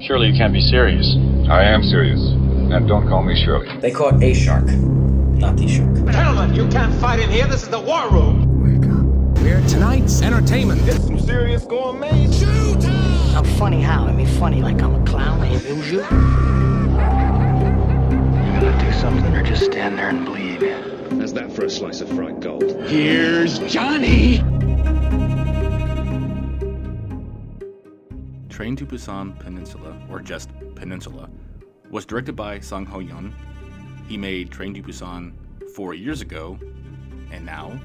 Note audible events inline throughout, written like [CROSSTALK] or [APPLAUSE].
Surely you can't be serious. I am serious. And don't call me Shirley. They caught a shark, not the shark. Gentlemen, you can't fight in here. This is the war room. Wake up. We're tonight's entertainment. It's some serious gourmet. I'm funny how? I mean funny like I'm a clown, I amuse you? You gonna do something or just stand there and bleed? How's that for a slice of fried gold? Here's Johnny. Train to Busan Peninsula, or just Peninsula, was directed by Sang Ho Yeon. He made Train to Busan four years ago, and now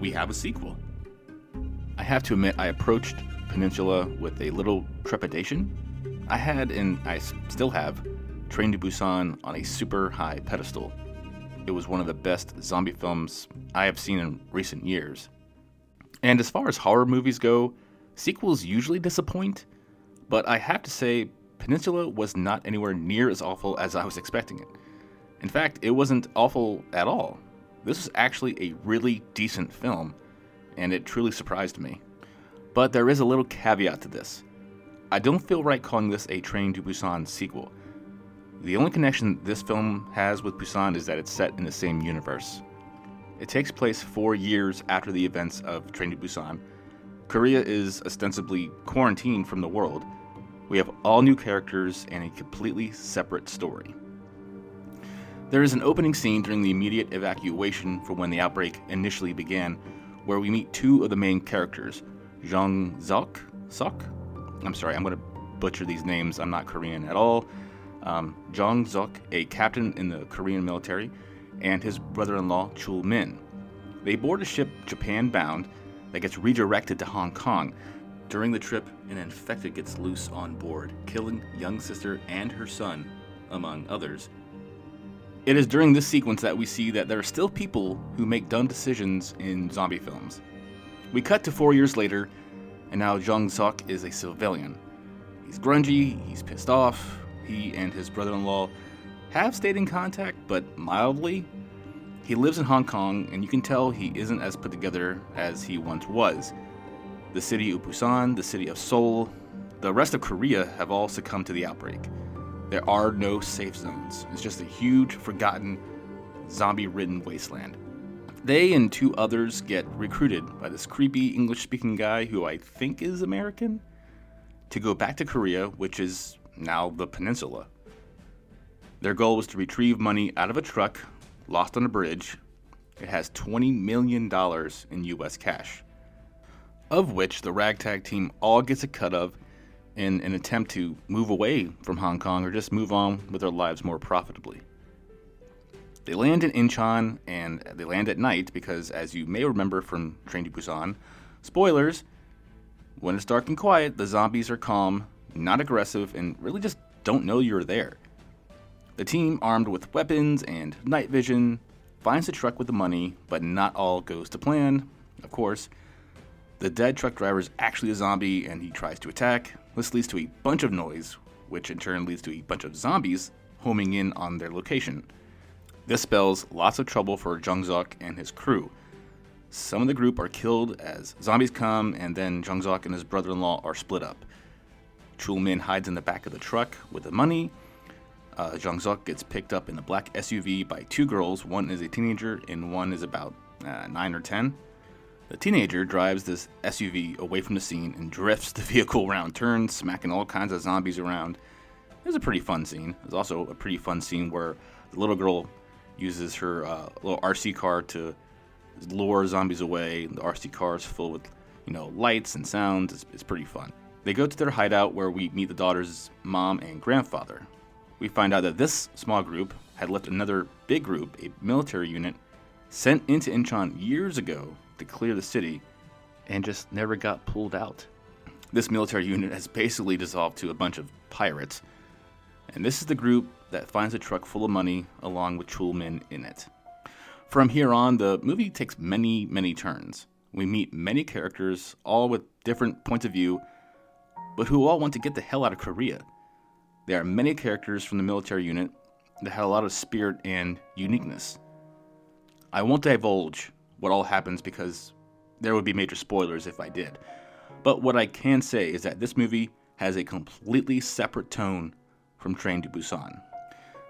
we have a sequel. I have to admit, I approached Peninsula with a little trepidation. I had, and I still have, Train to Busan on a super high pedestal. It was one of the best zombie films I have seen in recent years. And as far as horror movies go, sequels usually disappoint, but I have to say, Peninsula was not anywhere near as awful as I was expecting it. In fact, it wasn't awful at all. This was actually a really decent film, and it truly surprised me. But there is a little caveat to this. I don't feel right calling this a Train to Busan sequel. The only connection this film has with Busan is that it's set in the same universe. It takes place four years after the events of Train to Busan. Korea is ostensibly quarantined from the world. We have all new characters and a completely separate story. There is an opening scene during the immediate evacuation for when the outbreak initially began, where we meet two of the main characters, Jung Zok, Sok? I'm sorry, I'm going to butcher these names. I'm not Korean at all. Um, Jung Zok, a captain in the Korean military, and his brother-in-law Chul Min. They board a ship Japan bound that gets redirected to Hong Kong. During the trip, an infected gets loose on board, killing young sister and her son, among others. It is during this sequence that we see that there are still people who make dumb decisions in zombie films. We cut to four years later, and now Jung Sok is a civilian. He's grungy, he's pissed off. He and his brother in law have stayed in contact, but mildly. He lives in Hong Kong, and you can tell he isn't as put together as he once was. The city of Busan, the city of Seoul, the rest of Korea have all succumbed to the outbreak. There are no safe zones. It's just a huge, forgotten, zombie ridden wasteland. They and two others get recruited by this creepy English speaking guy who I think is American to go back to Korea, which is now the peninsula. Their goal was to retrieve money out of a truck lost on a bridge. It has $20 million in US cash, of which the ragtag team all gets a cut of in an attempt to move away from Hong Kong or just move on with their lives more profitably. They land in Incheon and they land at night because, as you may remember from Train to Busan, spoilers, when it's dark and quiet, the zombies are calm, not aggressive, and really just don't know you're there. The team, armed with weapons and night vision, finds the truck with the money, but not all goes to plan. Of course, the dead truck driver is actually a zombie and he tries to attack. This leads to a bunch of noise, which in turn leads to a bunch of zombies homing in on their location. This spells lots of trouble for Jungzok and his crew. Some of the group are killed as zombies come, and then Jungzok and his brother in law are split up. Chulmin hides in the back of the truck with the money. Uh, Jungzok gets picked up in a black SUV by two girls. One is a teenager, and one is about uh, 9 or 10. The teenager drives this SUV away from the scene and drifts the [LAUGHS] vehicle around turns, smacking all kinds of zombies around. It was a pretty fun scene. There's also a pretty fun scene where the little girl uses her uh, little RC car to lure zombies away. The RC car is full with, you know, lights and sounds. It's, it's pretty fun. They go to their hideout where we meet the daughter's mom and grandfather. We find out that this small group had left another big group, a military unit, sent into Incheon years ago to clear the city, and just never got pulled out. This military unit has basically dissolved to a bunch of pirates, and this is the group that finds a truck full of money along with Chulmin in it. From here on, the movie takes many, many turns. We meet many characters, all with different points of view, but who all want to get the hell out of Korea. There are many characters from the military unit that had a lot of spirit and uniqueness. I won't divulge what all happens because there would be major spoilers if I did. But what I can say is that this movie has a completely separate tone from Train to Busan.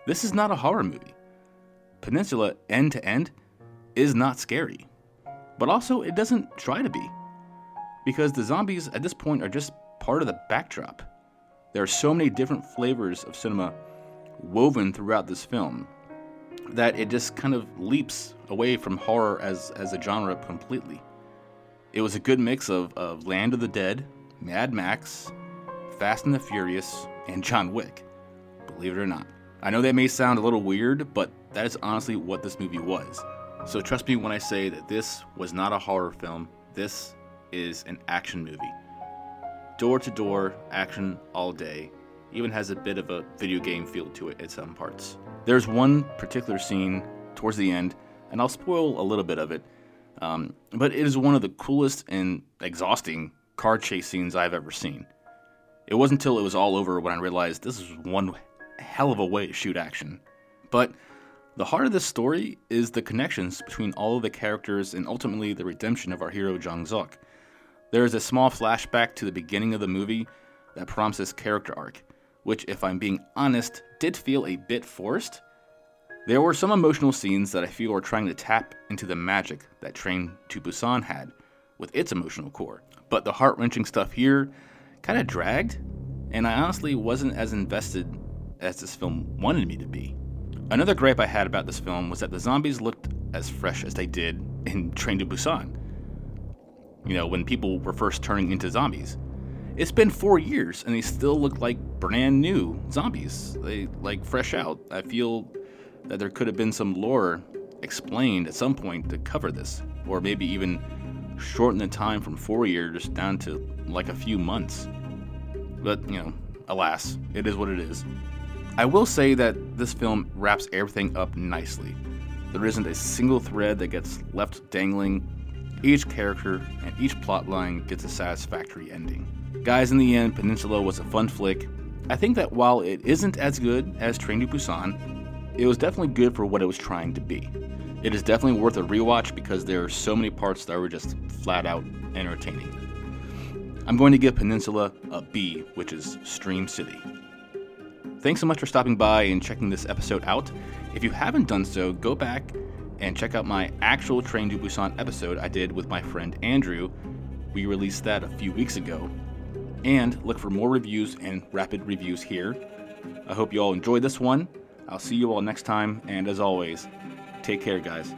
This is not a horror movie. Peninsula, end to end, is not scary. But also, it doesn't try to be. Because the zombies at this point are just part of the backdrop. There are so many different flavors of cinema woven throughout this film that it just kind of leaps away from horror as, as a genre completely. It was a good mix of, of Land of the Dead, Mad Max, Fast and the Furious, and John Wick. Believe it or not. I know that may sound a little weird, but that is honestly what this movie was. So trust me when I say that this was not a horror film, this is an action movie. Door to door, action all day, even has a bit of a video game feel to it at some parts. There's one particular scene towards the end, and I'll spoil a little bit of it, um, but it is one of the coolest and exhausting car chase scenes I've ever seen. It wasn't until it was all over when I realized this is one hell of a way to shoot action. But the heart of this story is the connections between all of the characters and ultimately the redemption of our hero Jang Suk. There is a small flashback to the beginning of the movie that prompts this character arc, which, if I'm being honest, did feel a bit forced. There were some emotional scenes that I feel are trying to tap into the magic that Train to Busan had with its emotional core. But the heart wrenching stuff here kind of dragged, and I honestly wasn't as invested as this film wanted me to be. Another gripe I had about this film was that the zombies looked as fresh as they did in Train to Busan. You know, when people were first turning into zombies. It's been four years and they still look like brand new zombies. They like fresh out. I feel that there could have been some lore explained at some point to cover this, or maybe even shorten the time from four years down to like a few months. But, you know, alas, it is what it is. I will say that this film wraps everything up nicely. There isn't a single thread that gets left dangling. Each character and each plotline gets a satisfactory ending. Guys, in the end, Peninsula was a fun flick. I think that while it isn't as good as Train to Busan, it was definitely good for what it was trying to be. It is definitely worth a rewatch because there are so many parts that were just flat out entertaining. I'm going to give Peninsula a B, which is Stream City. Thanks so much for stopping by and checking this episode out. If you haven't done so, go back and check out my actual Train to Busan episode I did with my friend Andrew. We released that a few weeks ago. And look for more reviews and rapid reviews here. I hope you all enjoyed this one. I'll see you all next time, and as always, take care, guys.